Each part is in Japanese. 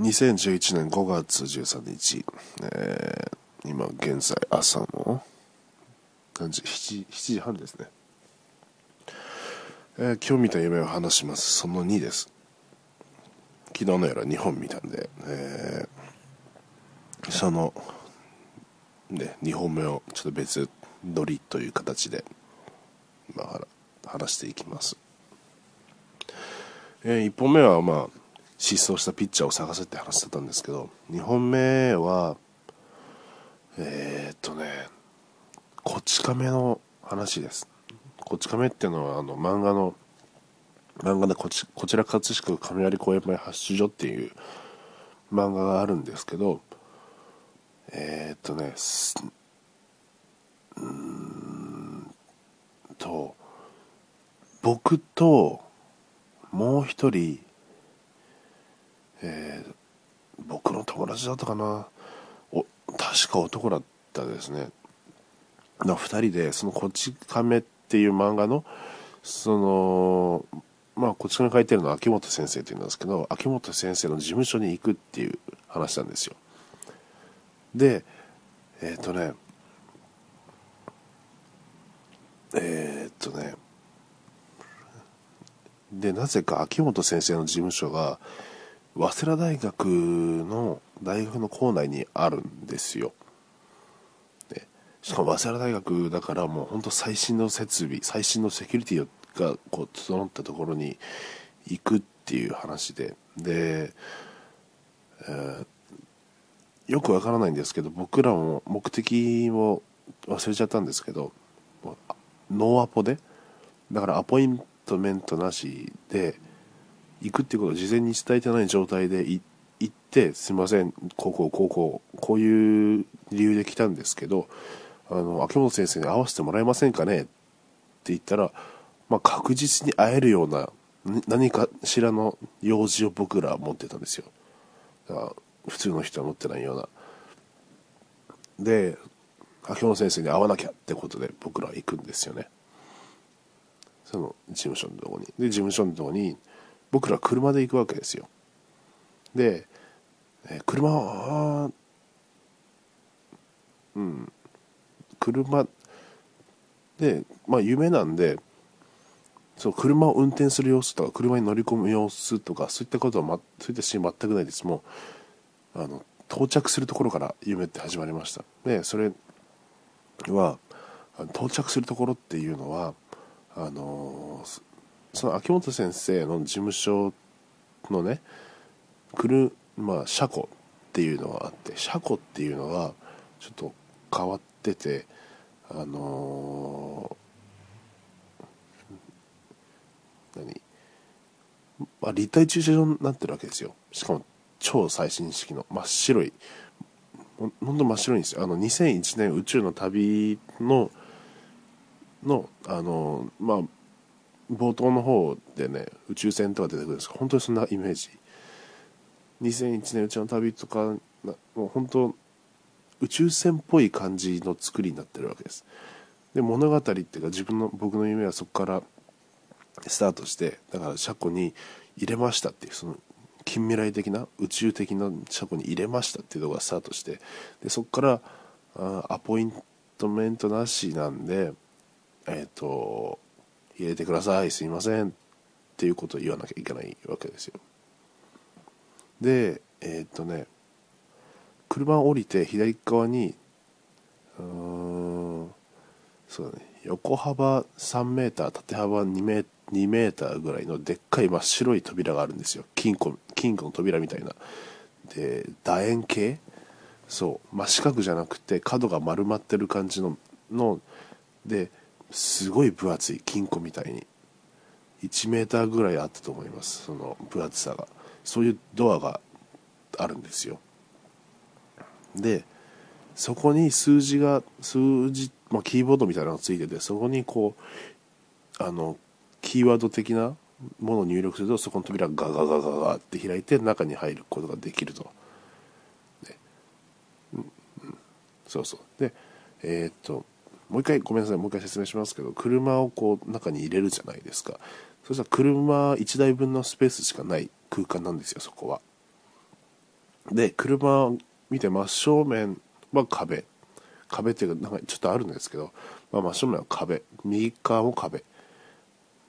2011年5月13日、えー、今現在朝の何時？7, 7時半ですね、えー、今日見た夢を話します。その2です。昨日の夜は2本見たんで、えー、その、ね、2本目をちょっと別撮りという形で、まあ、話していきます、えー、1本目はまあ失踪したピッチャーを探せって話だったんですけど2本目はえー、っとねこち亀の話です。こち亀っていうのはあの漫画の漫画でこちこちら葛飾亀有公園前発出所っていう漫画があるんですけどえー、っとねうんと僕ともう一人えー、僕の友達だったかな。お確か男だったですね。の2人でその「こち亀」っていう漫画のそのまあこっちに書いてるのは秋元先生っていうんですけど秋元先生の事務所に行くっていう話なんですよ。でえっ、ー、とねえっ、とねでなぜか秋元先生の事務所が早稲田大学の大学の構内にあるんですよ。でしかも早稲田大学だからもう本当最新の設備最新のセキュリティがこう整ったところに行くっていう話で。で、えー、よくわからないんですけど僕らも目的を忘れちゃったんですけどノーアポでだからアポイントメントなしで行くっていうことを事前に伝えてない状態で行ってすいませんこうこうこうこうこういう理由で来たんですけどあの秋元先生に会わせてもらえませんかねって言ったら、まあ、確実に会えるような何かしらの用事を僕ら持ってたんですよ。普通の人は持ってないような。で秋元先生に会わなきゃってことで僕ら行くんですよね。その事務所のとこに。で事務所のとこに僕ら車で行くわけですよ。で、車はうん。車でまあ夢なんでそう車を運転する様子とか車に乗り込む様子とかそういったことは、ま、そういったシーン全くないです。もうあの到着するところから夢って始まりました。でそれは到着するところっていうのはあのー、その秋元先生の事務所のね車、まあ、車庫っていうのがあって車庫っていうのはちょっと変わっててあのー、何、まあ、立体駐車場になってるわけですよ。しかも超最新式の真っ白いほんと真っ白いんですよ。あの2001年宇宙の旅ののあのまあ冒頭の方でね宇宙船とか出てくるんですけど本当にそんなイメージ。2001年宇宙の旅とかもう本当宇宙船っぽい感じの作りになってるわけです。で物語っていうか自分の僕の夢はそこからスタートしてだから車庫に入れましたっていうその近未来的な宇宙的な車庫に入れましたっていうところがスタートしてでそこからあアポイントメントなしなんでえっ、ー、と入れてくださいすいません。っていうことを言わなきゃいけないわけですよ。でえー、っとね車を降りて左側にうんそうだね横幅3メーター縦幅2メ2メーターぐらいのでっかい真っ白い扉があるんですよ。金庫金庫の扉みたいな。で楕円形？そう真四角じゃなくて角が丸まってる感じののですごい分厚い金庫みたいに。1メーターぐらいあったと思います。その分厚さが。そういうドアがあるんですよ。でそこに数字が数字、まあ、キーボードみたいなのがついててそこにこうあのキーワード的なものを入力するとそこの扉がガガガガガって開いて中に入ることができると、ねうん、そうそう。でえー、っともう一回ごめんなさいもう一回説明しますけど車をこう中に入れるじゃないですか。そしたら車1台分のスペースしかない空間なんですよそこは。で車を見て真正面は壁。壁っていうかなんかちょっとあるんですけど、まあ、真正面は壁。右側も壁。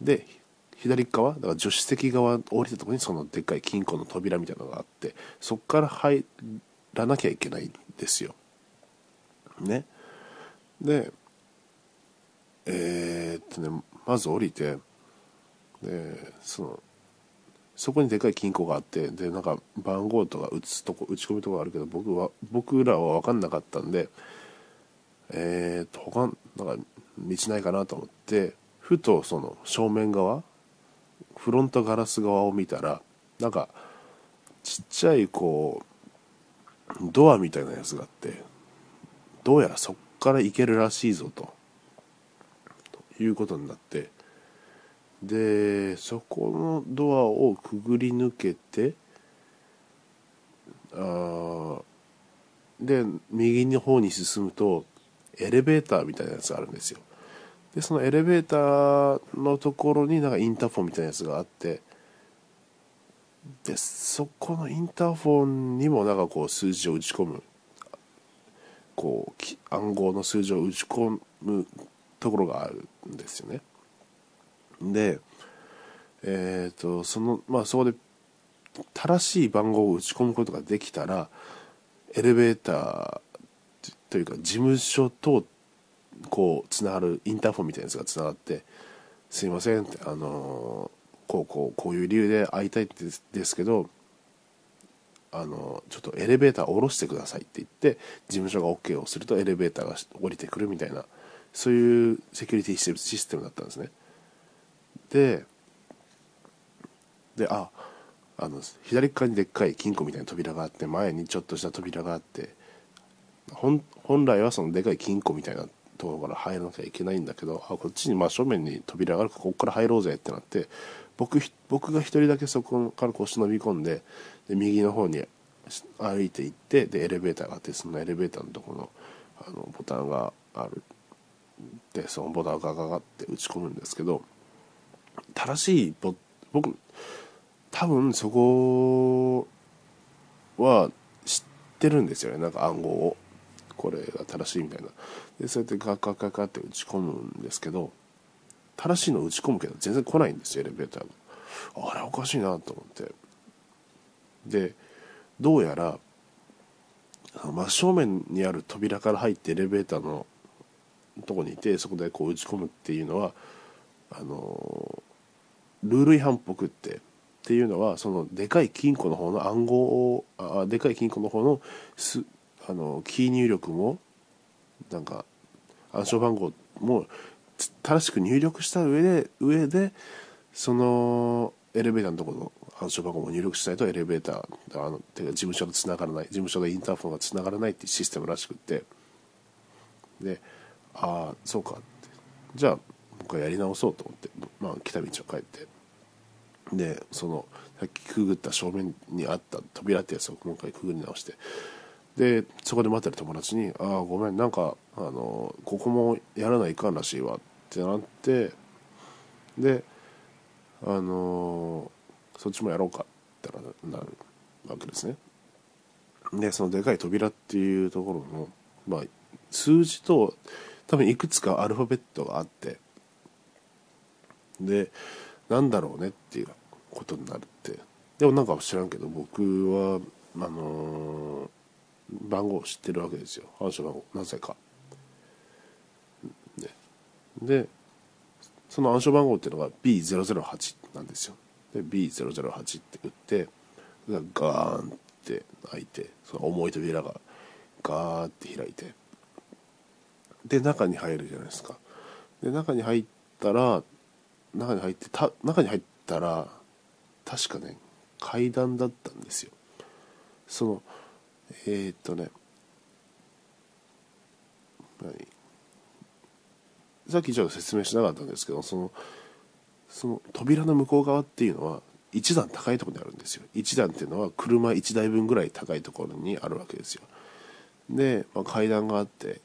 で左側だから助手席側降りたところにそのでっかい金庫の扉みたいなのがあってそこから入らなきゃいけないんですよ。ね。でえー、っとねまず降りてでそのそこにでかい金庫があってでなんか番号とか打つとこ打ち込みとかあるけど僕は僕らは分かんなかったんでえー、っと他なんか道ないかなと思ってふとその正面側フロントガラス側を見たらなんかちっちゃいこうドアみたいなやつがあってどうやらそっから行けるらしいぞと。いうことになって。でそこのドアをくぐり抜けてあで右の方に進むとエレベーターみたいなやつがあるんですよ。でそのエレベーターのところになんかインターフォンみたいなやつがあってでそこのインターフォンにもなんかこう数字を打ち込む。こう暗号の数字を打ち込むところがあるんですよね。でえっ、ー、とそのまあそこで正しい番号を打ち込むことができたらエレベーターというか事務所とこうつながるインターフォンみたいなやつがつながって「すいません」ってあのこうこうこういう理由で会いたいですですけどあのちょっとエレベーターを下ろしてくださいって言って事務所が OK をするとエレベーターが降りてくるみたいなそういうセキュリティシステムだったんですね。ででああの左側にでっかい金庫みたいな扉があって前にちょっとした扉があって本来はそのでかい金庫みたいなところから入らなきゃいけないんだけどあこっちに真正面に扉があるからここから入ろうぜってなって僕僕が一人だけそこからこう忍び込んでで右の方に歩いていってでエレベーターがあってそのエレベーターのところのあのボタンがある。でそのボタンをガガガって打ち込むんですけど正しいボ僕多分そこは知ってるんですよね。なんか暗号を。これが正しいみたいな。でそうやってガガガガって打ち込むんですけど正しいの打ち込むけど全然来ないんですよエレベーターが。あれおかしいなと思って。でどうやら真正面にある扉から入ってエレベーターのとこにいてそこでこう打ち込むっていうのはあのルール違反っぽくってっていうのはそのでかい金庫の方の暗号をあでかい金庫の方のすあのキー入力もなんか暗証番号も正しく入力した上で上でそのエレベーターのところの暗証番号も入力しないとエレベーターあのてか事務所とつながらない事務所でインターフォンがつながらないっていうシステムらしくって。でああそうかって。じゃあ僕はやり直そうと思って、まあ、来た道を帰って。でそのさっきくぐった正面にあった扉ってやつをもう一回くぐり直して。でそこで待ってる友達に「ああごめんなんかあのここもやらないかんらしいわ」ってなって。であのそっちもやろうかってなるわけですね。でそのでかい扉っていうところの、まあ、数字と多分いくつかアルファベットがあってでなんだろうねっていうことになるって。でもなんか知らんけど僕はあのー、番号知ってるわけですよ。暗証番号なぜか、ね、でその暗証番号っていうのが B008 なんですよ。で B008 って打ってガーンって開いてその重い扉がガーって開いてで中に入るじゃないですか。で中に入ったら中に入ってた中に入ったら確かね階段だったんですよ。そのえー、っとねさっきちょっと説明しなかったんですけどそのその扉の向こう側っていうのは一段高いところにあるんですよ。一段っていうのは車1台分ぐらい高いところにあるわけですよ。で、まあ、階段があって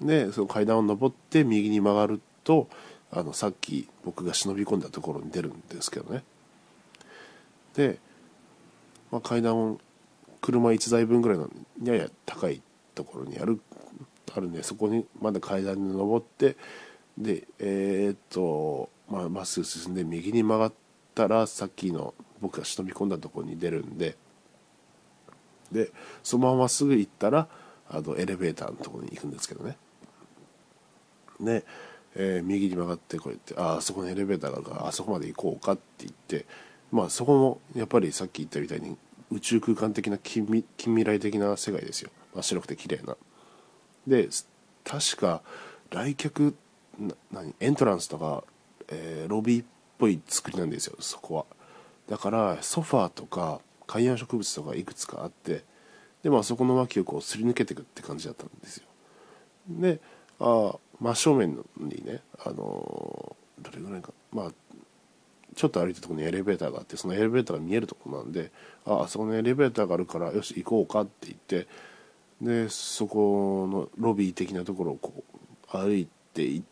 でその階段を上って右に曲がるとあのさっき僕が忍び込んだところに出るんですけどね。で、まあ、階段を車1台分ぐらいのやや高いところにあるあるんでそこにまだ階段に登ってでえー、っとまあ、っすぐ進んで右に曲がったらさっきの僕が忍び込んだところに出るんででそのまますぐ行ったらあのエレベーターのところに行くんですけどね。で、えー、右に曲がってこうやってああそこのエレベーターがあるからあそこまで行こうかって言ってまあそこもやっぱりさっき言ったみたいに宇宙空間的な近未来的な世界ですよ、まあ、白くて綺麗な。で確か来客何エントランスとか、えー、ロビーっぽい作りなんですよそこは。だからソファーとか観葉植物とかいくつかあってでまあそこの脇をこうすり抜けていくって感じだったんですよ。でああ真正面にねあの、どれぐらいか。まあちょっと歩いたとこにエレベーターがあってそのエレベーターが見えるとこなんでああそこのエレベーターがあるからよし行こうかって言ってでそこのロビー的なところをこう歩いてい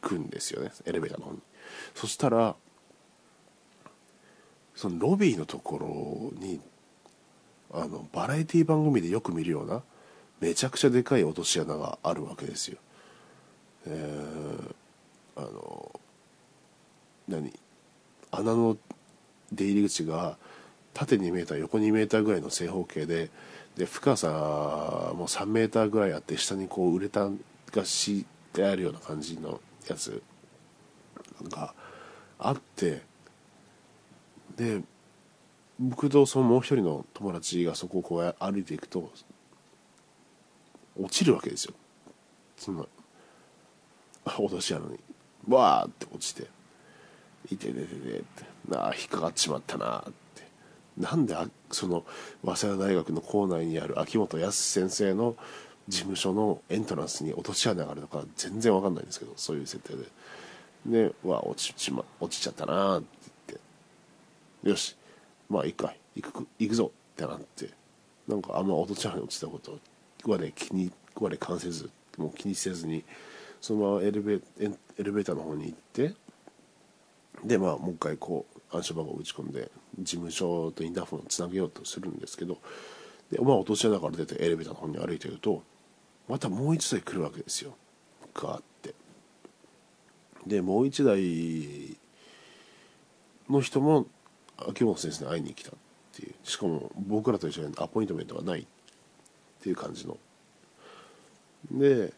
くんですよねエレベーターの方に。そしたらそのロビーのところにあのバラエティ番組でよく見るようなめちゃくちゃでかい落とし穴があるわけですよ。えー、あの何？穴の出入り口が縦2メーター横2メーターぐらいの正方形でで深さも3メーターぐらいあって下にこうウレタンが敷いてあるような感じのやつがあってで僕とそのもう一人の友達がそこをこう歩いていくと落ちるわけですよ。そんな落とし穴に。わーって落ちて「いてててて」って「なあ引っかかっちまったな」って。なんでその早稲田大学の校内にある秋元康先生の事務所のエントランスに落とし穴があるのか全然わかんないんですけどそういう設定で。で「わ落ちちま落ちちゃったな」って言って「よし。まあいいか行く行くぞ」ってなって。なんかあんま落とし穴に落ちたこと我気に我関せずもう気にせずにそのままエレベエレベーターの方に行ってでまあもう一回こう暗証番号を打ち込んで事務所とインターフォンをつなげようとするんですけどでまあ落とし穴から出てエレベーターの方に歩いてるとまたもう一台来るわけですよ。ガーって。でもう一台の人も秋元先生に会いに来たっていう。しかも僕らと一緒にアポイントメントがない。っていう感じの。で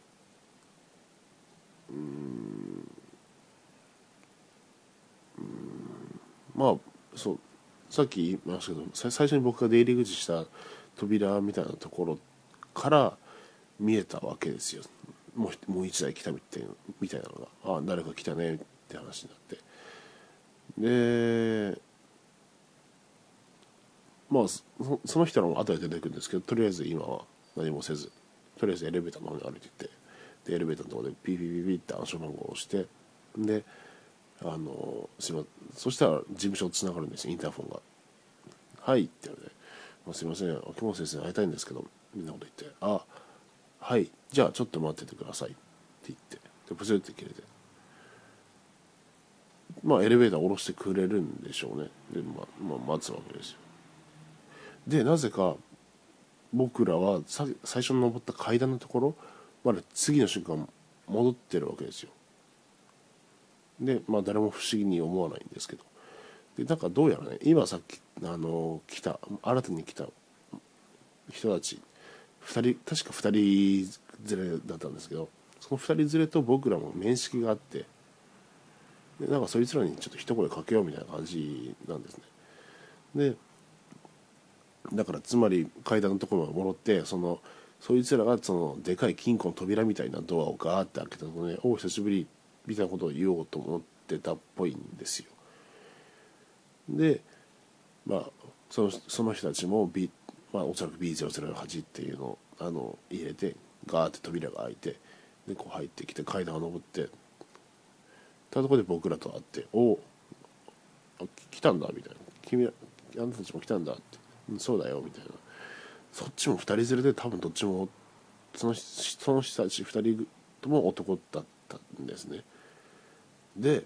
うん。まあそうさっき言いましたけど最初に僕が出入り口した扉みたいなところから見えたわけですよ。もうもう一台来たみたいみたいなのがああ誰か来たねって話になって。でまあその人らも後で出てくるんですけどとりあえず今は何もせずとりあえずエレベーターの方に歩いてってでエレベーターのところでピーピーピーピーって暗証番号を押してであのすいまそしたら事務所つながるんですインターフォンが「はい」って言われて「まあ、すいません秋元先生に会いたいんですけど」みんなこと言って「あはいじゃあちょっと待っててください」って言ってでプスって切れて。まあエレベーター下ろしてくれるんでしょうね。でまあ、まあ、待つわけですよ。でなぜか僕らは最初に登った階段のところまだ次の瞬間戻ってるわけですよ。でまあ誰も不思議に思わないんですけど。でなんかどうやらね今さっきあの来た新たに来た人たち2人確か2人連れだったんですけどその2人連れと僕らも面識があってでなんかそいつらにちょっと一声かけようみたいな感じなんですね。でだからつまり階段のところまで戻ってそのそいつらがそのでかい金庫の扉みたいなドアをガーって開けたところで「おお久しぶり」みたいなことを言おうと思ってたっぽいんですよ。でまあそのその人たちも、B まあ、おそらく B008 っていうのをあの入れてガーって扉が開いてでこう入ってきて階段を上ってたとこで僕らと会って「おお来たんだ」みたいな「君あなたたちも来たんだ」って。そうだよみたいな。そっちも2人連れで多分どっちもそのその人たち2人とも男だったんですね。で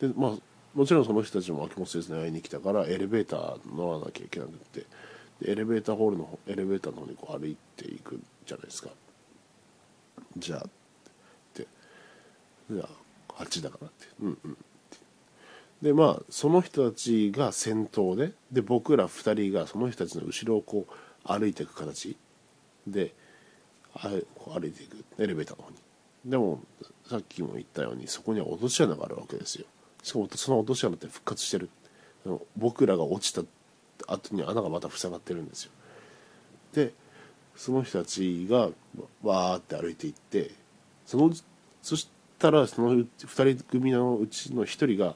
でまあもちろんその人たちも秋元先生に会いに来たからエレベーター乗らなきゃいけなくてエレベーターホールのエレベーターの方にこう歩いていくじゃないですか。じゃあって。じゃああっちだからって。うんうん。でまあその人たちが先頭でで僕ら2人がその人たちの後ろをこう歩いていく形。で歩いていく。エレベーターの方に。でもさっきも言ったようにそこには落とし穴があるわけですよ。しかもその落とし穴って復活してる。僕らが落ちた後に穴がまた塞がってるんですよ。でその人たちがわーって歩いていってそのそしたらその2人組のうちの1人が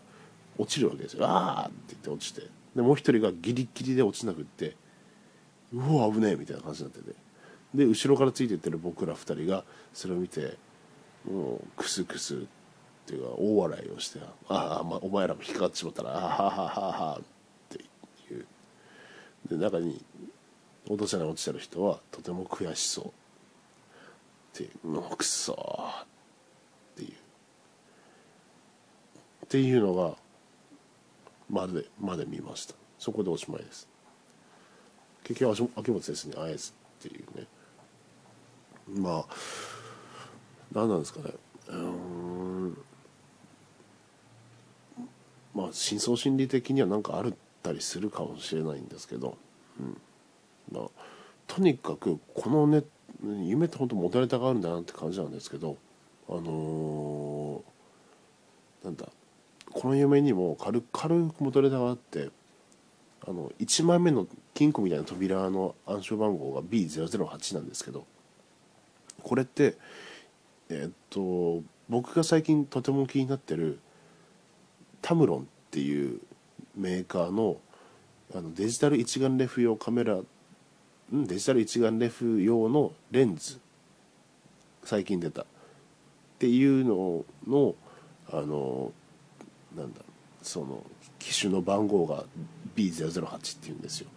落ちるわけですよ。あーって言って落ちて。でもう1人がギリギリで落ちなくってうわ危ねえみたいな感じになってて。で後ろからついていってる僕ら2人がそれを見てもうクスクスっていうか大笑いをして「ああ、まあ、お前らも引っかかってしまったらああはははは」っていう。で中に落とし穴落ちてる人はとても悔しそう。ってう。もうくそっていう。っていうのがまでまで見ました。そこでおしまいです。結局秋元先生に会えずっていうね。まあ何なんですかね。うん。まあ深層心理的には何かあるったりするかもしれないんですけど、うん。まあ、とにかくこのね夢って本当持たれたがあるんだなって感じなんですけど。あのー、なんだこの夢にも軽軽く戻れたがあってあの1枚目の金庫みたいな扉の暗証番号が B008 なんですけどこれってえっと僕が最近とても気になってるタムロンっていうメーカーのあのデジタル一眼レフ用カメラん？デジタル一眼レフ用のレンズ最近出た。っていうののあのなんだその機種の番号が B008 っていうんですよ。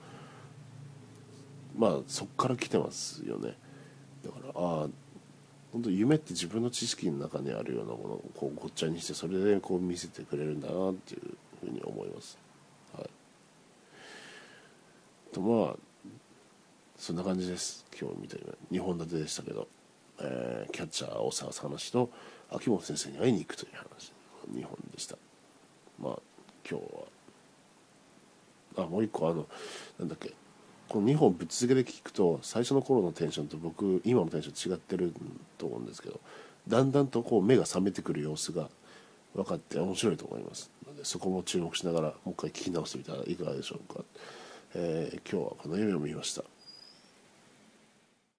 まあそっから来てますよね。だからああ本当夢って自分の知識の中にあるようなものをこうごっちゃにしてそれでこう見せてくれるんだなっていうふうに思います。はい、とまあそんな感じです。今日みたいな2本立てでしたけど、えー、キャッチャーを探す話と秋元先生に会いに行くという話。2本でした。まあ今日は。あもう一個あのなんだっけ。この2本ぶっ続けで聞くと最初の頃のテンションと僕今のテンション違ってると思うんですけどだんだんとこう目が覚めてくる様子が分かって面白いと思います。のでそこも注目しながらもう一回聞き直してみたらいかがでしょうか、えー、今日はこの夢を見ました。